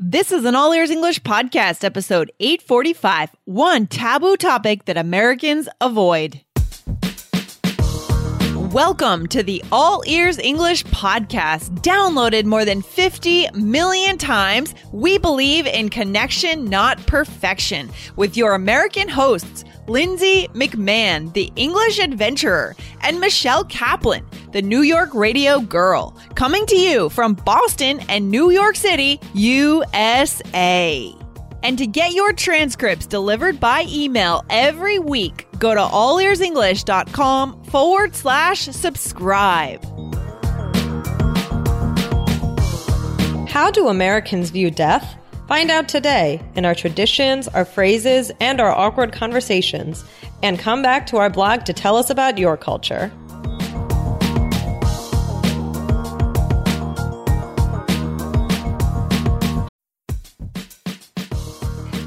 This is an All Ears English podcast, episode 845 One Taboo Topic That Americans Avoid. Welcome to the All Ears English podcast, downloaded more than 50 million times. We believe in connection, not perfection, with your American hosts, Lindsay McMahon, the English adventurer, and Michelle Kaplan, the New York radio girl, coming to you from Boston and New York City, USA. And to get your transcripts delivered by email every week, go to allearsenglish.com forward slash subscribe. How do Americans view death? Find out today in our traditions, our phrases, and our awkward conversations. And come back to our blog to tell us about your culture.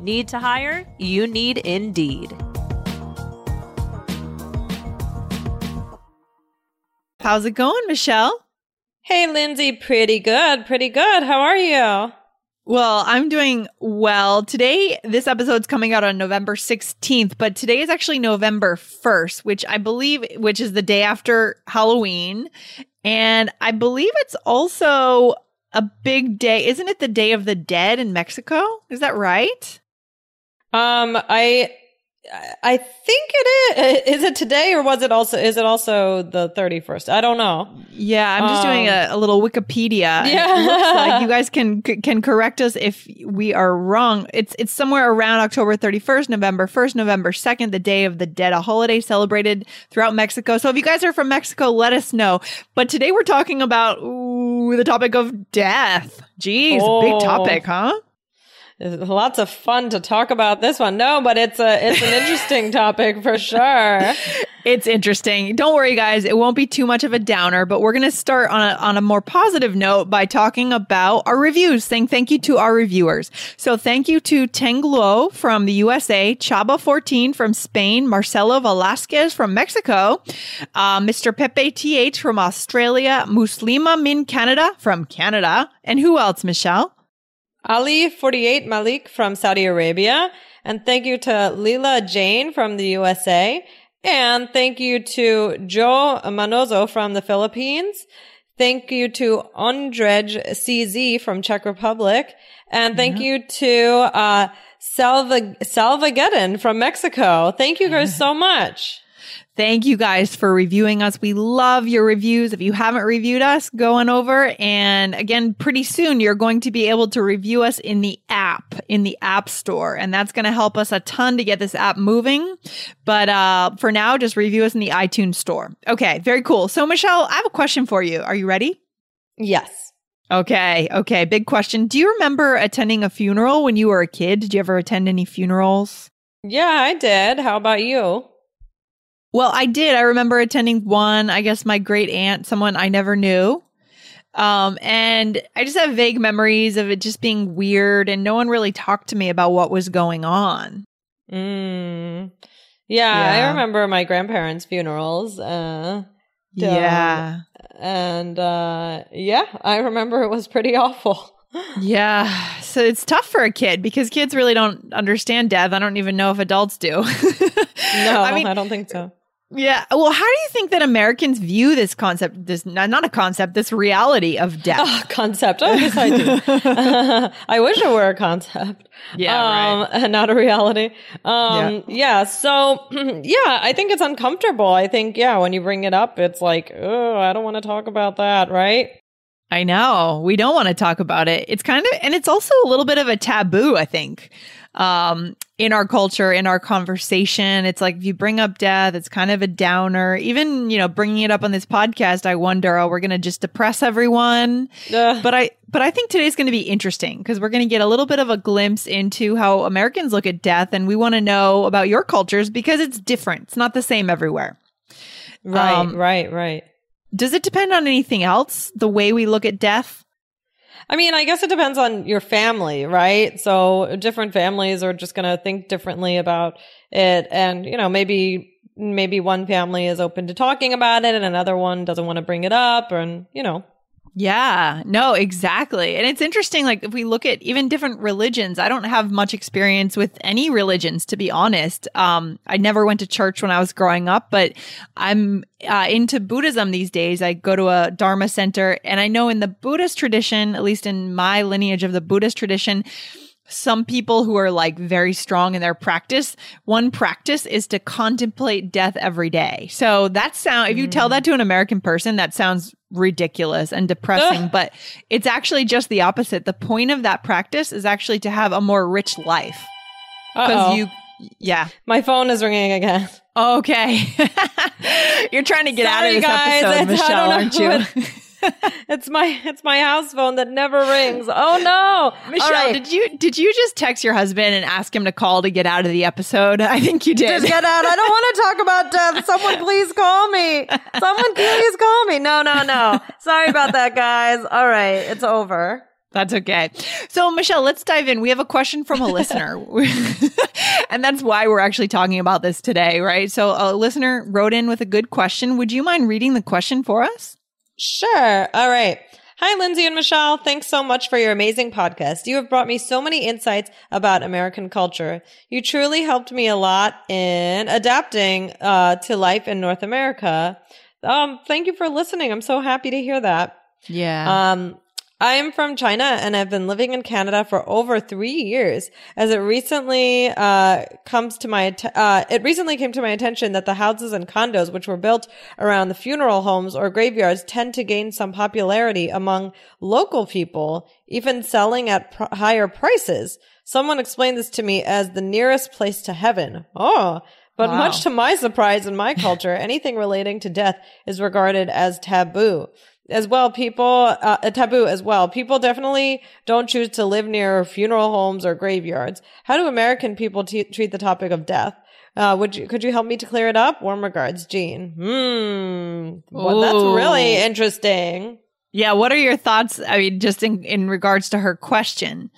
Need to hire? You need Indeed. How's it going, Michelle? Hey, Lindsay, pretty good, pretty good. How are you? Well, I'm doing well. Today, this episode's coming out on November 16th, but today is actually November 1st, which I believe, which is the day after Halloween. And I believe it's also a big day. Isn't it the Day of the Dead in Mexico? Is that right? Um, I I think it is. Is it today or was it also? Is it also the thirty first? I don't know. Yeah, I'm just um, doing a, a, little Wikipedia. Yeah, it looks like you guys can can correct us if we are wrong. It's it's somewhere around October 31st, November 1st, November 2nd, the Day of the Dead, a holiday celebrated throughout Mexico. So if you guys are from Mexico, let us know. But today we're talking about ooh, the topic of death. Jeez, oh. big topic, huh? Lots of fun to talk about this one. No, but it's a it's an interesting topic for sure. It's interesting. Don't worry, guys. It won't be too much of a downer, but we're going to start on a, on a more positive note by talking about our reviews, saying thank you to our reviewers. So thank you to Tengluo from the USA, Chaba14 from Spain, Marcelo Velasquez from Mexico, uh, Mr. Pepe TH from Australia, Muslima Min Canada from Canada, and who else, Michelle? Ali 48 Malik from Saudi Arabia. And thank you to Lila Jane from the USA. And thank you to Joe Manozo from the Philippines. Thank you to Ondrej CZ from Czech Republic. And thank yeah. you to, uh, Salva, Salvageddon from Mexico. Thank you guys so much. Thank you guys for reviewing us. We love your reviews. If you haven't reviewed us, go on over. And again, pretty soon you're going to be able to review us in the app, in the app store. And that's going to help us a ton to get this app moving. But uh, for now, just review us in the iTunes store. Okay, very cool. So, Michelle, I have a question for you. Are you ready? Yes. Okay, okay. Big question. Do you remember attending a funeral when you were a kid? Did you ever attend any funerals? Yeah, I did. How about you? Well, I did. I remember attending one, I guess my great aunt, someone I never knew. Um, and I just have vague memories of it just being weird and no one really talked to me about what was going on. Mm. Yeah, yeah. I remember my grandparents' funerals. Uh, yeah. And uh, yeah, I remember it was pretty awful. yeah. So it's tough for a kid because kids really don't understand death. I don't even know if adults do. no, I mean, I don't think so Yeah. Well, how do you think that Americans view this concept? This not a concept. This reality of death. Oh, concept. Oh, yes, I do. I wish it were a concept. Yeah, um, right. not a reality. Um, yeah. So, yeah, I think it's uncomfortable. I think, yeah, when you bring it up, it's like, oh, I don't want to talk about that, right? I know. We don't want to talk about it. It's kind of, and it's also a little bit of a taboo, I think, um, in our culture, in our conversation. It's like if you bring up death, it's kind of a downer. Even, you know, bringing it up on this podcast, I wonder, oh, we're going to just depress everyone. Ugh. But I, but I think today's going to be interesting because we're going to get a little bit of a glimpse into how Americans look at death. And we want to know about your cultures because it's different. It's not the same everywhere. Right, Um, right, right. Does it depend on anything else? The way we look at death? I mean, I guess it depends on your family, right? So different families are just going to think differently about it. And, you know, maybe, maybe one family is open to talking about it and another one doesn't want to bring it up and, you know, Yeah, no, exactly. And it's interesting, like, if we look at even different religions, I don't have much experience with any religions, to be honest. Um, I never went to church when I was growing up, but I'm uh, into Buddhism these days. I go to a Dharma center, and I know in the Buddhist tradition, at least in my lineage of the Buddhist tradition, some people who are like very strong in their practice, one practice is to contemplate death every day. So that sound if you tell that to an American person, that sounds ridiculous and depressing, Ugh. but it's actually just the opposite. The point of that practice is actually to have a more rich life. Because you yeah. my phone is ringing again. Okay. You're trying to get out of Sorry, this guys. episode, Michelle, aren't you? It's my, it's my house phone that never rings. Oh no. Michelle, right. did you did you just text your husband and ask him to call to get out of the episode? I think you did. Just get out. I don't want to talk about death. Someone please call me. Someone please call me. No, no, no. Sorry about that, guys. All right. It's over. That's okay. So, Michelle, let's dive in. We have a question from a listener. and that's why we're actually talking about this today, right? So, a listener wrote in with a good question. Would you mind reading the question for us? Sure. All right. Hi, Lindsay and Michelle. Thanks so much for your amazing podcast. You have brought me so many insights about American culture. You truly helped me a lot in adapting uh, to life in North America. Um, thank you for listening. I'm so happy to hear that. Yeah. Um, I am from China and I've been living in Canada for over three years. As it recently uh, comes to my att- uh, it recently came to my attention that the houses and condos which were built around the funeral homes or graveyards tend to gain some popularity among local people, even selling at pr- higher prices. Someone explained this to me as the nearest place to heaven. Oh. But Wow. much to my surprise in my culture, anything relating to death is regarded as taboo. As well people uh, a taboo as well. People definitely don't choose to live near funeral homes or graveyards. How do american people t- treat the topic of death? Uh, would you could you help me to clear it up? Warm regards jean. Hmm. Well that's really interesting. Yeah. What are your thoughts? I mean, just in, in regards to her question,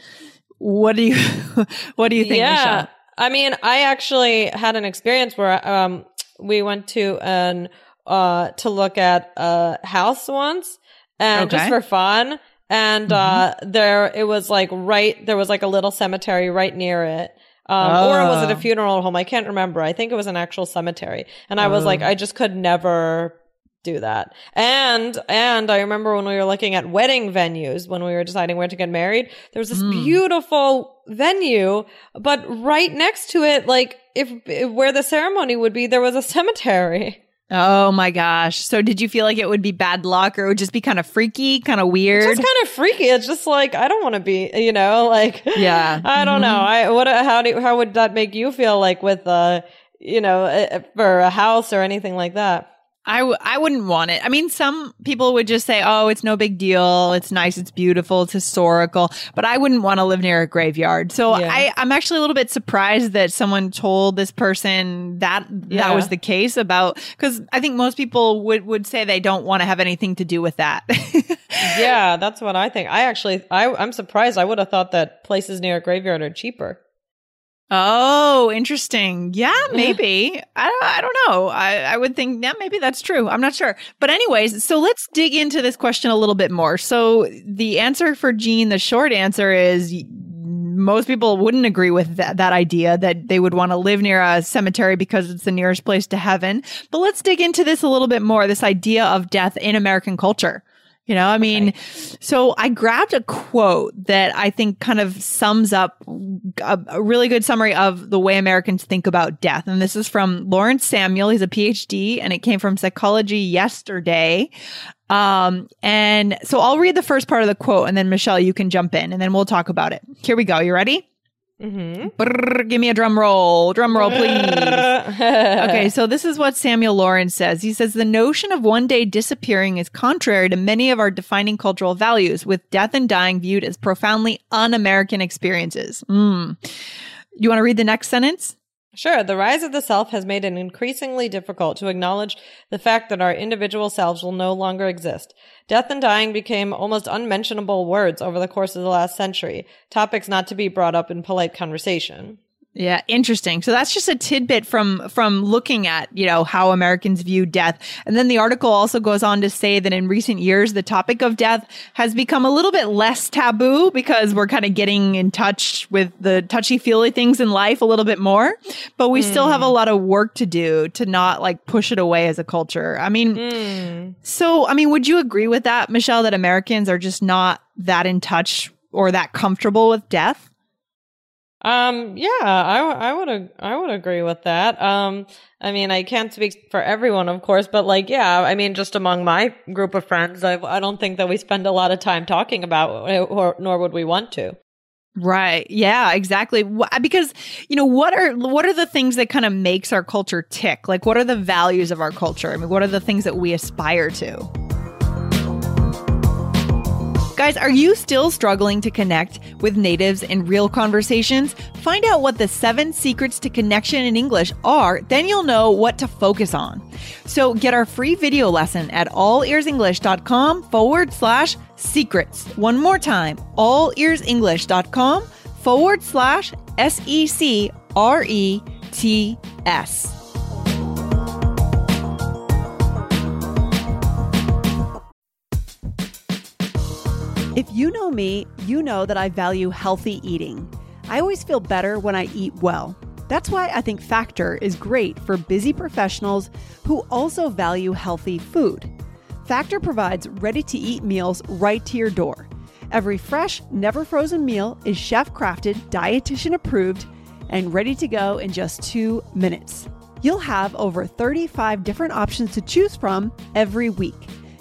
what do you, what do you think, Michelle? I mean, I actually had an experience where um we went to an uh to look at a house once and Okay. just for fun and uh there it was like right there was like a little cemetery right near it. Um, or was it a Oh. funeral home? I can't remember. I think it was an actual cemetery. And I was like, Oh. I just could never do that. And, and I remember when we were looking at wedding venues, when we were deciding where to get married, there was this Hmm. beautiful venue, but right next to it, like if, if where the ceremony would be, there was a cemetery. Oh my gosh. So, did you feel like it would be bad luck or it would just be kind of freaky, kind of weird? It's just kind of freaky. It's just like, I don't want to be, you know, like, Yeah. I don't know. I, what, how do, how would that make you feel like with, uh, you know, uh, for a house or anything like that? I, w- I wouldn't want it. I mean, some people would just say, oh, it's no big deal. It's nice. It's beautiful. It's historical. But I wouldn't want to live near a graveyard. So Yeah. I, I'm actually a little bit surprised that someone told this person that Yeah. that was the case about, because I think most people would, would say they don't want to have anything to do with that. yeah, that's what I think. I actually, I, I'm surprised. I would have thought that places near a graveyard are cheaper. Oh, interesting. Yeah, maybe. I don't, I don't know. I, I would think, yeah, maybe that's true. I'm not sure. But, anyways, so let's dig into this question a little bit more. So, the answer for Jean, the short answer is most people wouldn't agree with that, that idea that they would want to live near a cemetery because it's the nearest place to heaven. But let's dig into this a little bit more this idea of death in American culture. You know, I mean, okay. so I grabbed a quote that I think kind of sums up a, a, really good summary of the way Americans think about death. And this is from Lawrence Samuel. He's a PhD and it came from Psychology Yesterday. Um, and so I'll read the first part of the quote and then Michelle, you can jump in and then we'll talk about it. Here we go. You ready? Mm-hmm. Brrr, give me a drum roll. Drum roll, please. okay, so this is what Samuel Lawrence says. He says the notion of one day disappearing is contrary to many of our defining cultural values, with death and dying viewed as profoundly un American experiences. Mm. You want to read the next sentence? Sure, the rise of the self has made it increasingly difficult to acknowledge the fact that our individual selves will no longer exist. Death and dying became almost unmentionable words over the course of the last century, topics not to be brought up in polite conversation. Yeah, interesting. So that's just a tidbit from from looking at, you know, how Americans view death. And then the article also goes on to say that in recent years the topic of death has become a little bit less taboo because we're kind of getting in touch with the touchy-feely things in life a little bit more, but we mm. still have a hmm. lot of work to do to not like push it away as a culture. I mean, mm. so I mean, would you agree with that, Michelle that Americans are just not that in touch or that comfortable with death? Um, yeah, I, I would, I would agree with that. Um, I mean, I can't speak for everyone, of course, but like, yeah, I mean, just among my group of friends, I, I don't think that we spend a lot of time talking about it, or, nor would we want to. Right. Yeah, exactly. Because, you know, what are what are the things that kind of makes our culture tick? Like what are the values of our culture? I mean, what are the things that we aspire to? Guys, are you still struggling to connect with natives in real conversations? Find out what the seven secrets to connection in English are, then you'll know what to focus on. So get our free video lesson at allearsenglish.com forward slash secrets. One more time, allearsenglish.com forward slash S E C R E T S. If you know me, you know that I value healthy eating. I always feel better when I eat well. That's why I think Factor is great for busy professionals who also value healthy food. Factor provides ready to eat meals right to your door. Every fresh, never frozen meal is chef crafted, dietitian approved, and ready to go in just two minutes. You'll have over 35 different options to choose from every week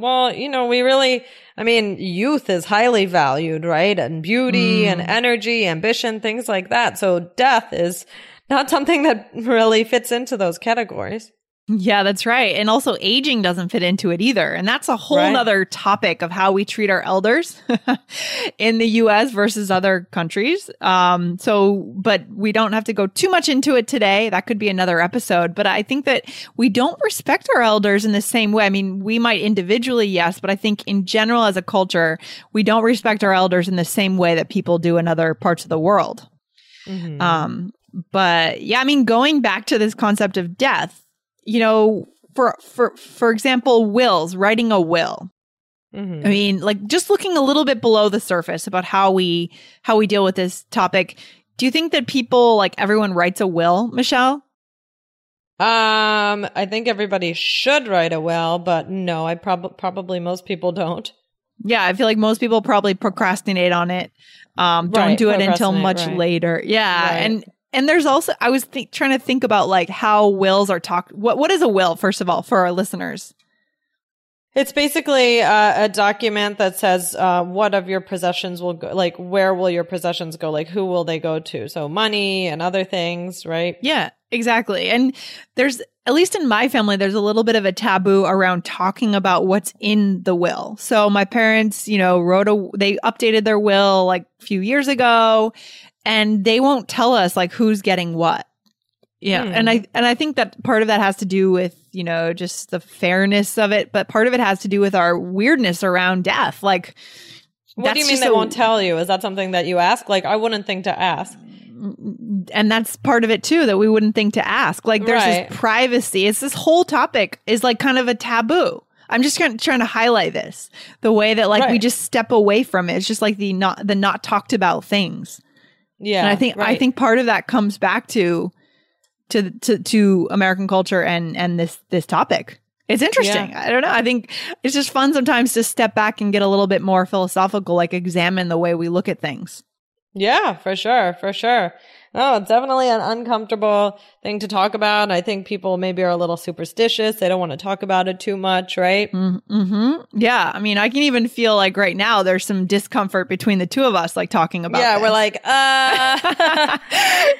Well, you know, we really, I mean, youth is highly valued, right? And beauty mm. and energy, ambition, things like that. So death is not something that really fits into those categories. Yeah, that's right. And also aging doesn't fit into it either. And that's a whole right. other topic of how we treat our elders in the US versus other countries. Um, so, but we don't have to go too much into it today. That could be another episode. But I think that we don't respect our elders in the same way. I mean, we might individually, yes, but I think in general as a culture, we don't respect our elders in the same way that people do in other parts of the world. Mm-hmm. Um, but yeah, I mean, going back to this concept of death, you know, for for for example, wills, writing a will. Mm-hmm. I mean, like just looking a little bit below the surface about how we how we deal with this topic. Do you think that people like everyone writes a will, Michelle? Um, I think everybody should write a will, but no, I probably probably most people don't. Yeah, I feel like most people probably procrastinate on it. Um, don't Right, do it until much right. later. Yeah, Right. and and there's also I was th- trying to think about like how wills are talked. What what is a will first of all for our listeners? It's basically uh, a document that says uh, what of your possessions will go, like where will your possessions go, like who will they go to? So money and other things, right? Yeah, exactly. And there's at least in my family, there's a little bit of a taboo around talking about what's in the will. So my parents, you know, wrote a they updated their will like a few years ago, and they won't tell us like who's getting what. Yeah, Hmm. and I and I think that part of that has to do with you know just the fairness of it, but part of it has to do with our weirdness around death. Like, What that's do you mean they a- won't tell you? Is that something that you ask? Like I wouldn't think to ask. and that's part of it too that we wouldn't think to ask like there's Right. this privacy it's this whole topic is like kind of a taboo i'm just trying, trying to highlight this the way that like we just step away from it it's just like the not the not talked about things Yeah, and i think i think part of that comes back to to to to american culture and and this this topic. It's interesting. I don't know. I think it's just fun sometimes to step back and get a little bit more philosophical like examine the way we look at things. Yeah, for sure, for sure. No, it's definitely an uncomfortable thing to talk about. I think people maybe are a little superstitious. They don't want to talk about it too much, right? Mm-hmm. Yeah, I mean, I can even feel like right now there's some discomfort between the two of us, like talking about. yeah, this. we're like, uh,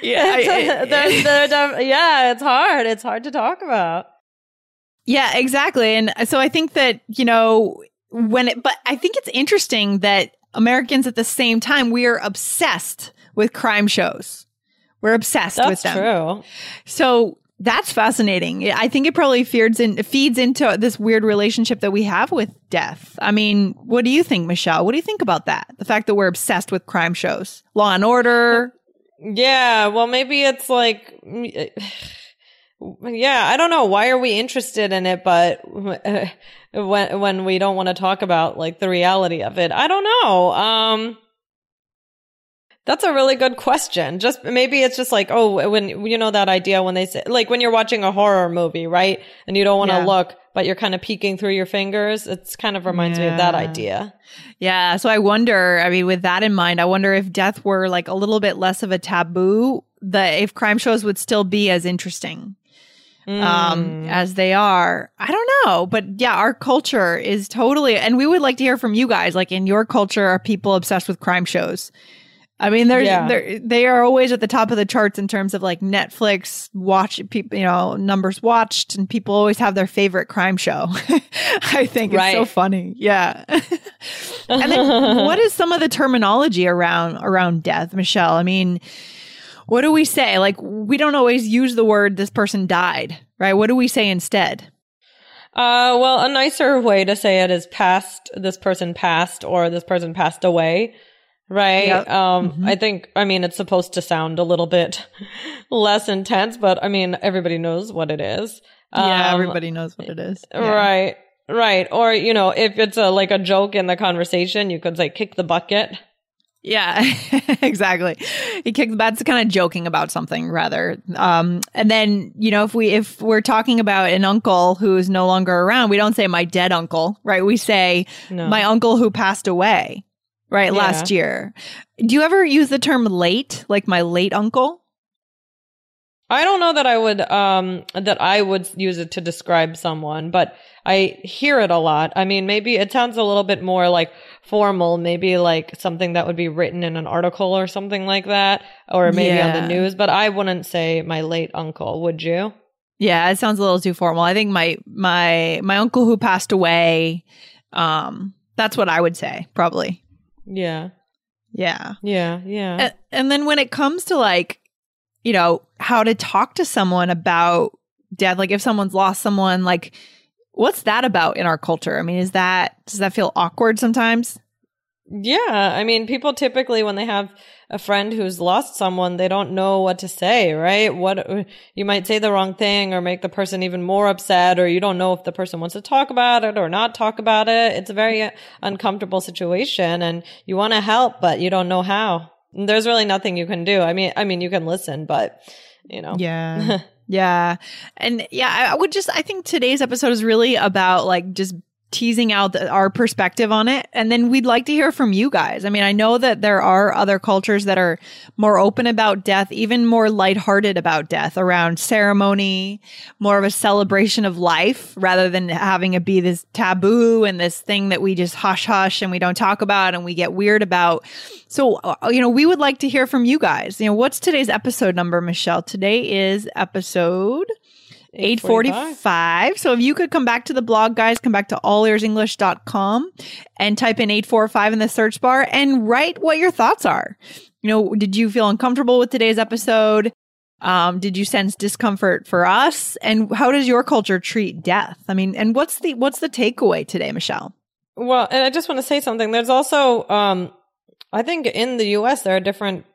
Yeah, I- It's- they're- they're def- yeah, it's hard. It's hard to talk about. yeah, exactly. And so I think that you know when it, but I think it's interesting that Americans at the same time we are obsessed with crime shows. We're obsessed with them. That's them. true. So that's fascinating. I think it probably feeds in feeds into this weird relationship that we have with death. I mean, what do you think, Michelle? What do you think about that? The fact that we're obsessed with crime shows, Law and Order. Yeah, well, maybe it's like, yeah, I don't know. Why are we interested in it? But when when we don't want to talk about like the reality of it, I don't know. Um, that's a really good question. Just maybe it's just like, oh, when you know that idea when they say like when you're watching a horror movie, right? And you don't want to Yeah. look, but you're kind of peeking through your fingers. It's kind of reminds me of that idea. Yeah. So I wonder, I mean, with that in mind, I wonder if death were like a little bit less of a taboo, that if crime shows would still be as interesting um, Mm. as they are. I don't know. But yeah, our culture is totally, and we would like to hear from you guys. Like in your culture, are people obsessed with crime shows? I mean, there's Yeah. they're, they are always at the top of the charts in terms of like Netflix watch people, you know, numbers watched, and people always have their favorite crime show. I think it's so funny. Yeah. and then what is some of the terminology around around death, Michelle? I mean, what do we say? Like we don't always use the word this person died, right? What do we say instead? Uh, well, a nicer way to say it is passed, this person passed or this person passed away. Right. Yep. Um, Mhm. I think, I mean, it's supposed to sound a little bit less intense, but I mean, everybody knows what it is. yeah, Um, everybody knows what it is. Yeah. Right. Right. Or, you know, if it's a, like a joke in the conversation, you could say kick the bucket. Yeah, exactly. He kicked that's kind of joking about something rather. Um, and then, you know, if we if we're talking about an uncle who's no longer around, we don't say my dead uncle, right? We say No. my uncle who passed away, right, Yeah. last year. Do you ever use the term late, like my late uncle? I don't know that I would um that I would use it to describe someone, but I hear it a lot. I mean, maybe it sounds a little bit more like formal, maybe like something that would be written in an article or something like that, or maybe on the news, but I wouldn't say my late uncle, would you? Yeah, it sounds a little too formal. I think my my my uncle who passed away, um, that's what I would say, probably. Yeah. Yeah. Yeah, yeah. and, and then when it comes to like you know how to talk to someone about death like if someone's lost someone like what's that about in our culture i mean is that does that feel awkward sometimes Yeah, I mean, people typically when they have a friend who's lost someone, they don't know what to say, right? What you might say the wrong thing or make the person even more upset, or you don't know if the person wants to talk about it or not talk about it. It's a very uncomfortable situation, and you want to help, but you don't know how. And there's really nothing you can do. I mean, I mean, you can listen, but you know, yeah yeah and yeah I, I would just i think today's episode is really about like just teasing out the, our perspective on it. And then we'd like to hear from you guys. I mean, I know that there are other cultures that are more open about death, even more lighthearted about death around ceremony, more of a celebration of life rather than having it be this taboo and this thing that we just hush hush and we don't talk about and we get weird about. So, uh, you know, we would like to hear from you guys. You know, what's today's episode number, Michelle? Today is episode 845. So if you could come back to the blog, guys, come back to allearsenglish.com and type in 845 in the search bar and write what your thoughts are. You know, did you feel uncomfortable with today's episode? Um, did you sense discomfort for us? And how does your culture treat death? I mean, and what's the what's the takeaway today, Michelle? Well, and I just want to say something. There's also um I think in the US there are different,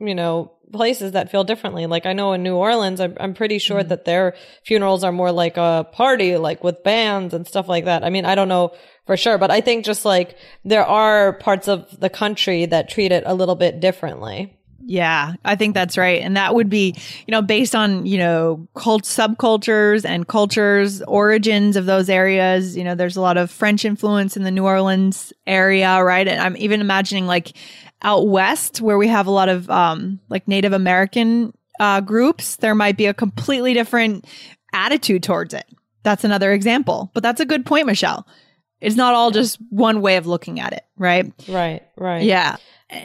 you know, places that feel differently. Like I know in New Orleans, I'm, I'm pretty sure mm-hmm. that their funerals are more like a party, like with bands and stuff like that. I mean, I don't know for sure, but I think just like there are parts of the country that treat it a little bit differently. Yeah, I think that's right. And that would be, you know, based on, you know, cult subcultures and cultures, origins of those areas. You know, there's a lot of French influence in the New Orleans area, right? And I'm even imagining like out west where we have a lot of um, like Native American uh, groups, there might be a completely different attitude towards it. That's another example. But that's a good point, Michelle. It's not all just one way of looking at it, right? Right, right. Yeah.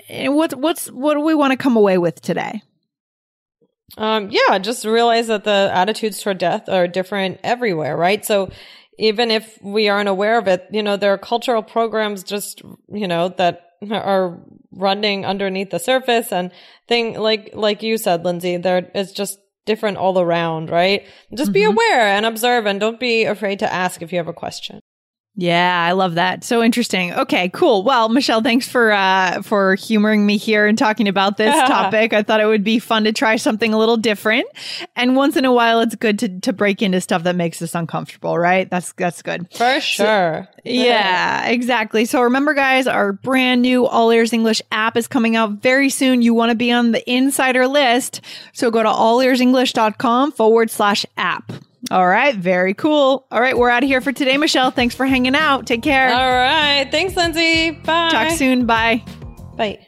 And what's what's what do we want to come away with today? Um, yeah, just realize that the attitudes toward death are different everywhere, right? So even if we aren't aware of it, you know, there are cultural programs just, you know, that are running underneath the surface and thing like like you said lindsay there is just different all around right just mm-hmm. be aware and observe and don't be afraid to ask if you have a question yeah, I love that. So interesting. Okay, cool. Well, Michelle, thanks for uh for humoring me here and talking about this topic. I thought it would be fun to try something a little different. And once in a while it's good to to break into stuff that makes us uncomfortable, right? That's that's good. For sure. So, yeah, exactly. So remember guys, our brand new All Ears English app is coming out very soon. You want to be on the insider list. So go to allearsenglish.com forward slash app. All right. Very cool. All right. We're out of here for today, Michelle. Thanks for hanging out. Take care. All right. Thanks, Lindsay. Bye. Talk soon. Bye. Bye.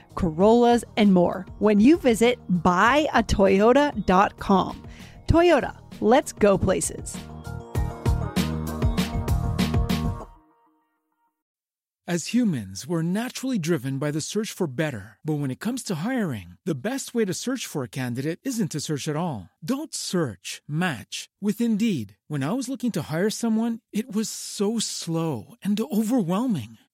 Corollas, and more when you visit buyatoyota.com. Toyota, let's go places. As humans, we're naturally driven by the search for better. But when it comes to hiring, the best way to search for a candidate isn't to search at all. Don't search, match with Indeed. When I was looking to hire someone, it was so slow and overwhelming.